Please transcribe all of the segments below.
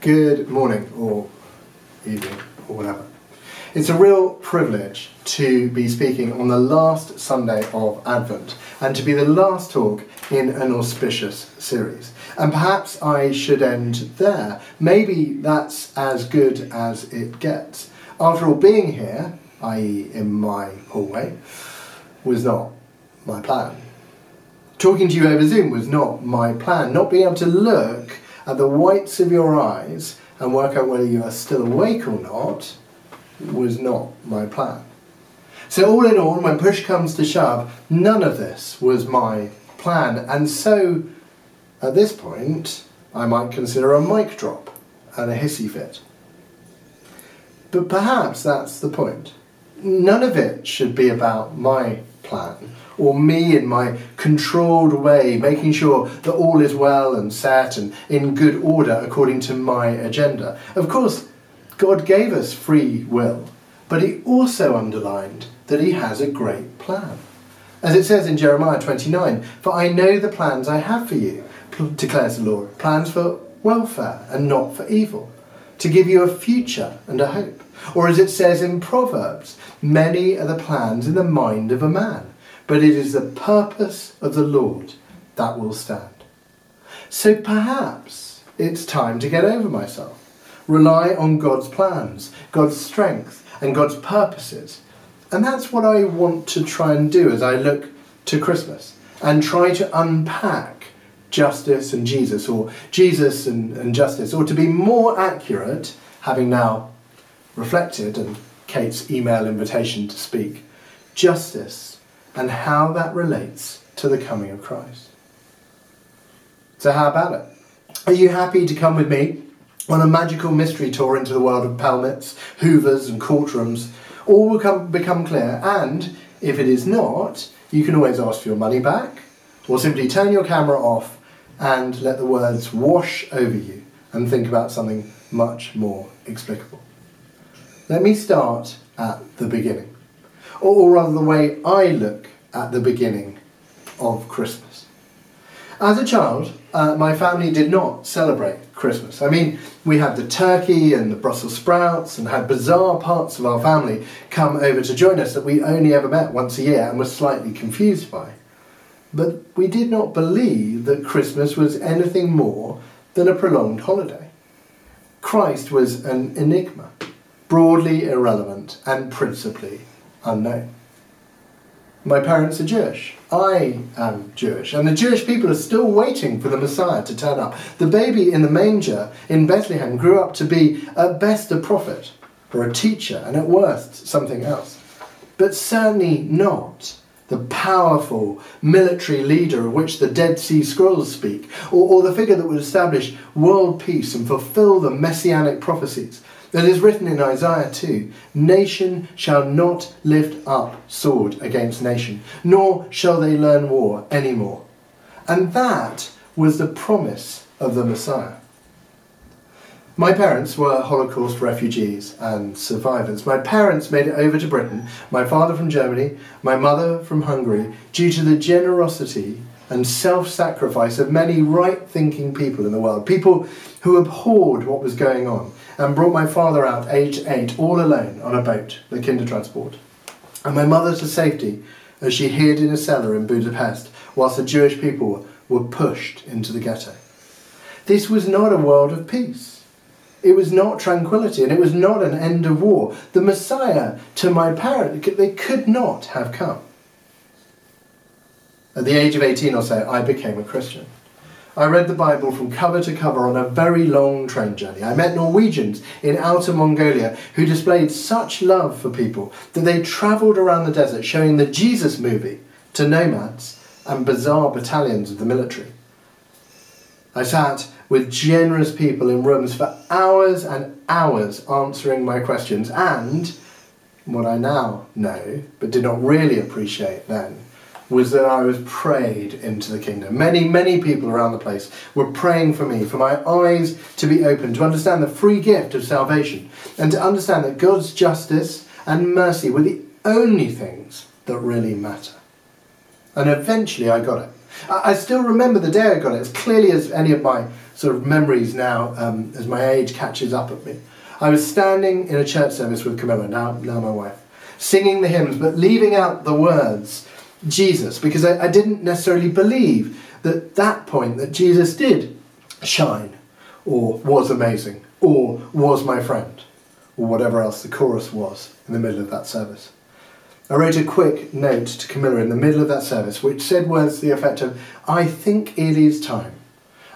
Good morning or evening or whatever. It's a real privilege to be speaking on the last Sunday of Advent and to be the last talk in an auspicious series. And perhaps I should end there. Maybe that's as good as it gets. After all, being here, i.e., in my hallway, was not my plan. Talking to you over Zoom was not my plan. Not being able to look at the whites of your eyes and work out whether you are still awake or not was not my plan. So, all in all, when push comes to shove, none of this was my plan. And so, at this point, I might consider a mic drop and a hissy fit. But perhaps that's the point. None of it should be about my plan or me in my controlled way, making sure that all is well and set and in good order according to my agenda. Of course, God gave us free will, but He also underlined that He has a great plan. As it says in Jeremiah 29, For I know the plans I have for you, declares the Lord, plans for welfare and not for evil, to give you a future and a hope. Or as it says in Proverbs, many are the plans in the mind of a man, but it is the purpose of the Lord that will stand. So perhaps it's time to get over myself. Rely on God's plans, God's strength, and God's purposes. And that's what I want to try and do as I look to Christmas and try to unpack justice and Jesus, or Jesus and, and justice, or to be more accurate, having now reflected and Kate's email invitation to speak, justice and how that relates to the coming of Christ. So, how about it? Are you happy to come with me on a magical mystery tour into the world of pelmets, hoovers, and courtrooms? All will come, become clear, and if it is not, you can always ask for your money back, or simply turn your camera off and let the words wash over you and think about something much more explicable. Let me start at the beginning or rather the way I look at the beginning of Christmas. As a child, uh, my family did not celebrate Christmas. I mean, we had the turkey and the Brussels sprouts and had bizarre parts of our family come over to join us that we only ever met once a year and were slightly confused by. But we did not believe that Christmas was anything more than a prolonged holiday. Christ was an enigma, broadly irrelevant and principally unknown. My parents are Jewish. I am Jewish. And the Jewish people are still waiting for the Messiah to turn up. The baby in the manger in Bethlehem grew up to be at best a prophet or a teacher, and at worst something else. But certainly not the powerful military leader of which the Dead Sea Scrolls speak, or, or the figure that would establish world peace and fulfill the messianic prophecies that is written in Isaiah 2 Nation shall not lift up sword against nation, nor shall they learn war any more. And that was the promise of the Messiah. My parents were Holocaust refugees and survivors. My parents made it over to Britain, my father from Germany, my mother from Hungary, due to the generosity and self sacrifice of many right thinking people in the world, people who abhorred what was going on and brought my father out, aged eight, all alone on a boat, the Kindertransport, and my mother to safety as she hid in a cellar in Budapest whilst the Jewish people were pushed into the ghetto. This was not a world of peace. It was not tranquility and it was not an end of war. The Messiah to my parents, they could not have come. At the age of 18 or so, I became a Christian. I read the Bible from cover to cover on a very long train journey. I met Norwegians in Outer Mongolia who displayed such love for people that they travelled around the desert showing the Jesus movie to nomads and bizarre battalions of the military. I sat with generous people in rooms for hours and hours answering my questions and what I now know but did not really appreciate then was that I was prayed into the kingdom. Many, many people around the place were praying for me, for my eyes to be open, to understand the free gift of salvation, and to understand that God's justice and mercy were the only things that really matter. And eventually I got it. I still remember the day I got it as clearly as any of my sort of memories now um, as my age catches up at me. I was standing in a church service with Camilla, now, now my wife, singing the hymns, but leaving out the words Jesus, because I, I didn't necessarily believe that that point that Jesus did shine, or was amazing, or was my friend, or whatever else the chorus was in the middle of that service. I wrote a quick note to Camilla in the middle of that service which said words to the effect of, I think it is time.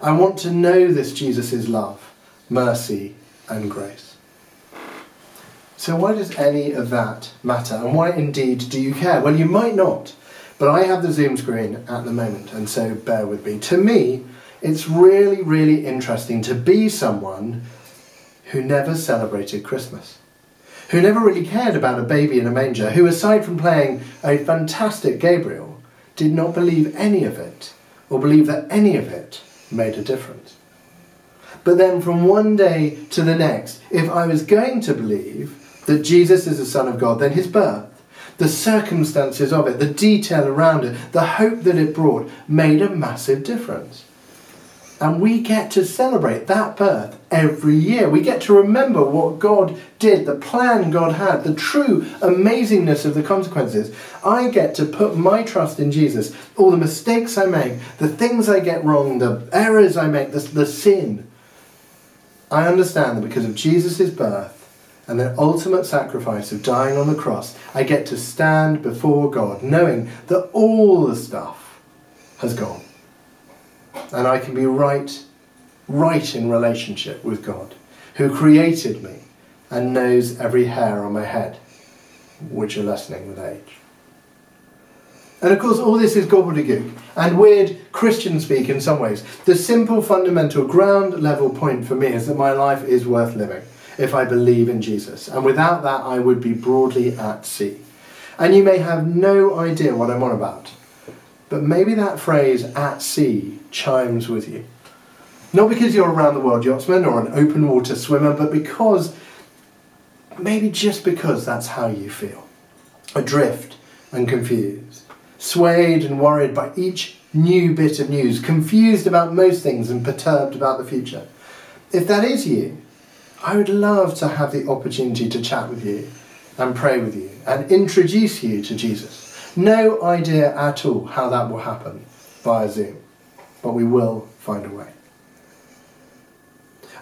I want to know this Jesus' love, mercy, and grace. So, why does any of that matter? And why indeed do you care? Well, you might not, but I have the Zoom screen at the moment, and so bear with me. To me, it's really, really interesting to be someone who never celebrated Christmas who never really cared about a baby in a manger, who, aside from playing a fantastic Gabriel, did not believe any of it, or believe that any of it made a difference. But then, from one day to the next, if I was going to believe that Jesus is the Son of God, then his birth, the circumstances of it, the detail around it, the hope that it brought made a massive difference. And we get to celebrate that birth every year. We get to remember what God did, the plan God had, the true amazingness of the consequences. I get to put my trust in Jesus. All the mistakes I make, the things I get wrong, the errors I make, the, the sin. I understand that because of Jesus' birth and the ultimate sacrifice of dying on the cross, I get to stand before God knowing that all the stuff has gone and I can be right, right in relationship with God, who created me and knows every hair on my head, which are lessening with age. And of course, all this is gobbledygook and weird Christian speak in some ways. The simple, fundamental, ground level point for me is that my life is worth living if I believe in Jesus. And without that, I would be broadly at sea. And you may have no idea what I'm on about. But maybe that phrase, at sea, chimes with you. Not because you're a round the world yachtsman or an open water swimmer, but because, maybe just because that's how you feel. Adrift and confused, swayed and worried by each new bit of news, confused about most things and perturbed about the future. If that is you, I would love to have the opportunity to chat with you and pray with you and introduce you to Jesus. No idea at all how that will happen via Zoom, but we will find a way.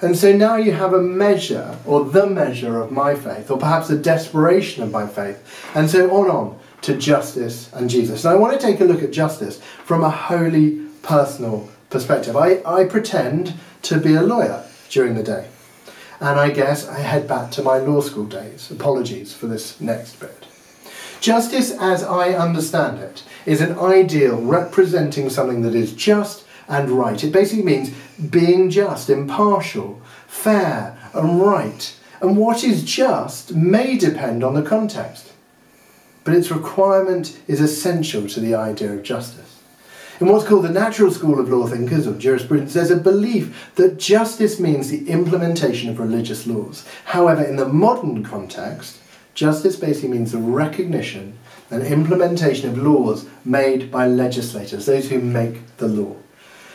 And so now you have a measure, or the measure of my faith, or perhaps a desperation of my faith, and so on on to justice and Jesus. And I want to take a look at justice from a wholly personal perspective. I, I pretend to be a lawyer during the day, and I guess I head back to my law school days. Apologies for this next bit. Justice, as I understand it, is an ideal representing something that is just and right. It basically means being just, impartial, fair, and right. And what is just may depend on the context, but its requirement is essential to the idea of justice. In what's called the natural school of law thinkers or jurisprudence, there's a belief that justice means the implementation of religious laws. However, in the modern context, Justice basically means the recognition and implementation of laws made by legislators, those who make the law.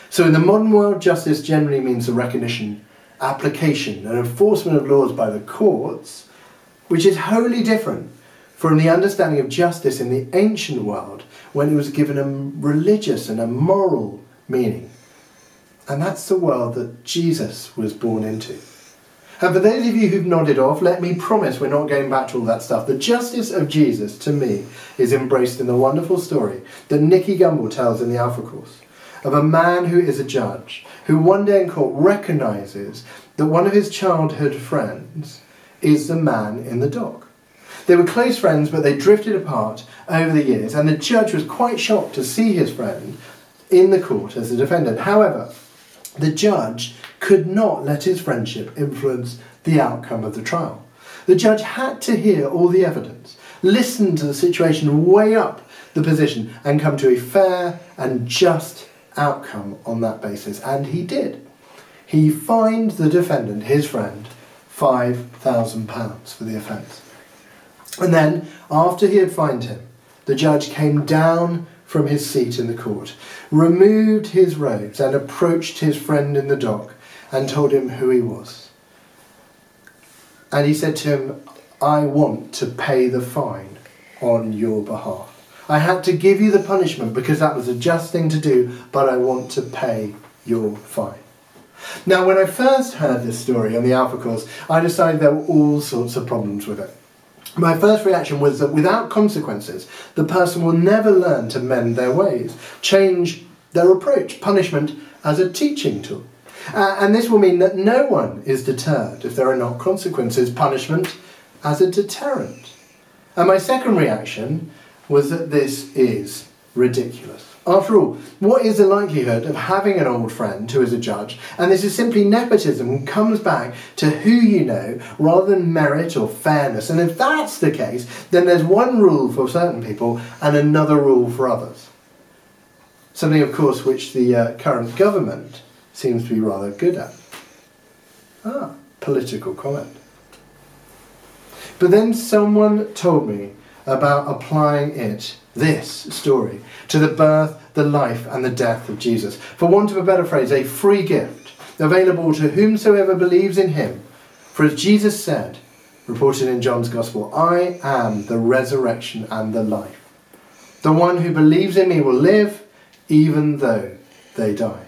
So in the modern world, justice generally means the recognition, application, and enforcement of laws by the courts, which is wholly different from the understanding of justice in the ancient world when it was given a religious and a moral meaning. And that's the world that Jesus was born into. And for those of you who've nodded off, let me promise we're not going back to all that stuff. The justice of Jesus, to me, is embraced in the wonderful story that Nicky Gumbel tells in the Alpha Course of a man who is a judge, who one day in court recognizes that one of his childhood friends is the man in the dock. They were close friends, but they drifted apart over the years, and the judge was quite shocked to see his friend in the court as a defendant. However, the judge could not let his friendship influence the outcome of the trial. The judge had to hear all the evidence, listen to the situation, weigh up the position, and come to a fair and just outcome on that basis. And he did. He fined the defendant, his friend, £5,000 for the offence. And then, after he had fined him, the judge came down from his seat in the court, removed his robes, and approached his friend in the dock and told him who he was. And he said to him, I want to pay the fine on your behalf. I had to give you the punishment because that was a just thing to do, but I want to pay your fine. Now, when I first heard this story on the Alpha course, I decided there were all sorts of problems with it. My first reaction was that without consequences, the person will never learn to mend their ways, change their approach, punishment as a teaching tool. Uh, and this will mean that no one is deterred if there are not consequences, punishment as a deterrent. And my second reaction was that this is ridiculous. After all, what is the likelihood of having an old friend who is a judge, and this is simply nepotism and comes back to who you know rather than merit or fairness? And if that's the case, then there's one rule for certain people and another rule for others. Something, of course, which the uh, current government seems to be rather good at. Ah, political comment. But then someone told me about applying it, this story, to the birth, the life, and the death of Jesus. For want of a better phrase, a free gift available to whomsoever believes in him. For as Jesus said, reported in John's Gospel, I am the resurrection and the life. The one who believes in me will live even though they die.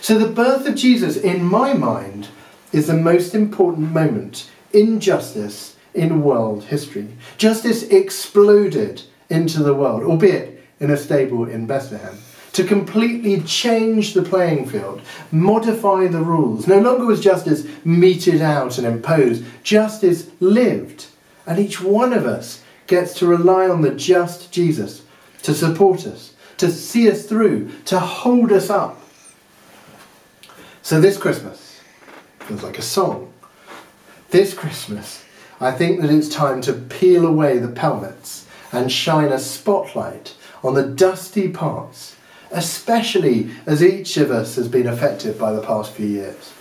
So the birth of Jesus, in my mind, is the most important moment in justice in world history. Justice exploded into the world, albeit in a stable in Bethlehem, to completely change the playing field, modify the rules. No longer was justice meted out and imposed, justice lived. And each one of us gets to rely on the just Jesus to support us, to see us through, to hold us up. So this Christmas feels like a song. This Christmas I think that it's time to peel away the pelmets and shine a spotlight on the dusty parts, especially as each of us has been affected by the past few years.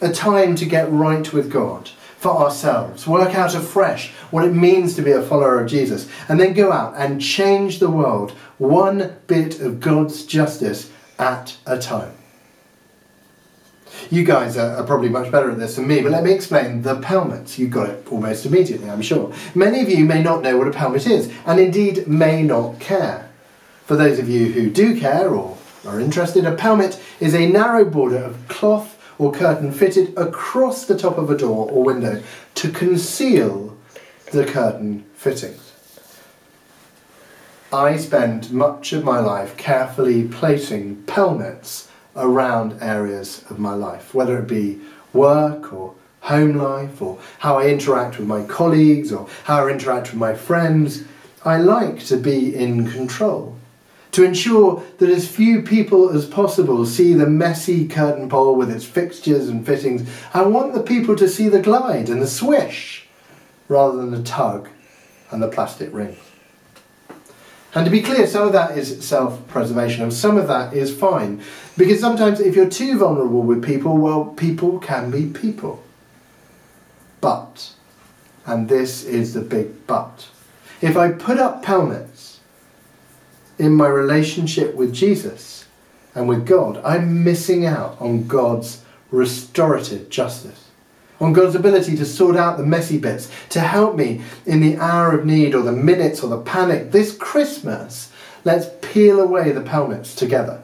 A time to get right with God for ourselves, work out afresh what it means to be a follower of Jesus, and then go out and change the world one bit of God's justice at a time. You guys are, are, probably much better at this than me, but let me explain the pelmet. You got it almost immediately, I'm sure. Many of you may not know what a pelmet is, and indeed may not care. For those of you who do care or are interested, a pelmet is a narrow border of cloth or curtain fitted across the top of a door or window to conceal the curtain fittings. I spend much of my life carefully placing pelmets around areas of my life, whether it be work or home life or how I interact with my colleagues or how I interact with my friends. I like to be in control. To ensure that as few people as possible see the messy curtain pole with its fixtures and fittings, I want the people to see the glide and the swish rather than the tug and the plastic rings. And to be clear, some of that is self preservation and some of that is fine. Because sometimes if you're too vulnerable with people, well, people can be people. But, and this is the big but, if I put up pelmets in my relationship with Jesus and with God, I'm missing out on God's restorative justice on God's ability to sort out the messy bits, to help me in the hour of need or the minutes or the panic. This Christmas, let's peel away the pelmets together.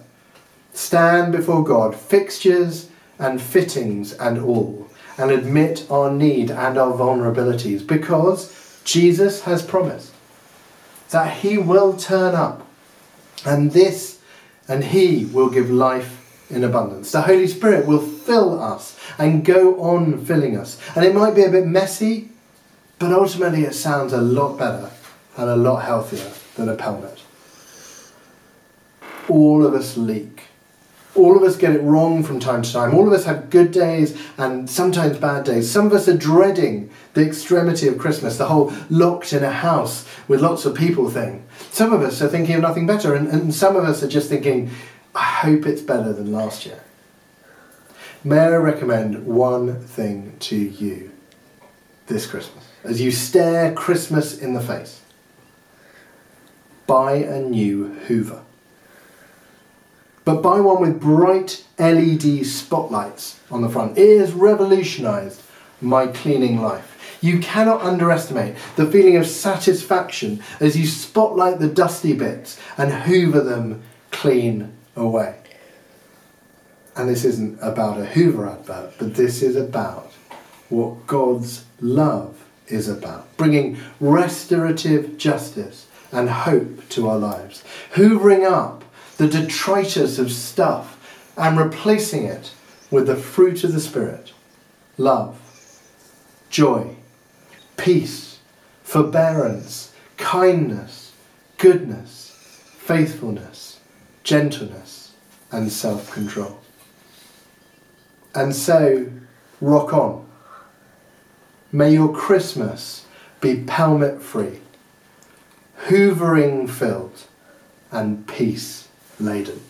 Stand before God, fixtures and fittings and all, and admit our need and our vulnerabilities because Jesus has promised that He will turn up and this and He will give life in abundance. The Holy Spirit will fill us and go on filling us. And it might be a bit messy, but ultimately it sounds a lot better and a lot healthier than a pelmet. All of us leak. All of us get it wrong from time to time. All of us have good days and sometimes bad days. Some of us are dreading the extremity of Christmas, the whole locked in a house with lots of people thing. Some of us are thinking of nothing better, and, and some of us are just thinking, I hope it's better than last year. May I recommend one thing to you? this Christmas, as you stare Christmas in the face, buy a new Hoover. But buy one with bright LED spotlights on the front. It has revolutionised my cleaning life. You cannot underestimate the feeling of satisfaction as you spotlight the dusty bits and hoover them clean away. And this isn't about a Hoover advert, but this is about what God's love is about bringing restorative justice and hope to our lives, hoovering up the detritus of stuff and replacing it with the fruit of the Spirit. Love, joy, peace, forbearance, kindness, goodness, faithfulness, gentleness, and self control. And so, rock on. May your Christmas be pelmet free, hoovering filled, and peace laden.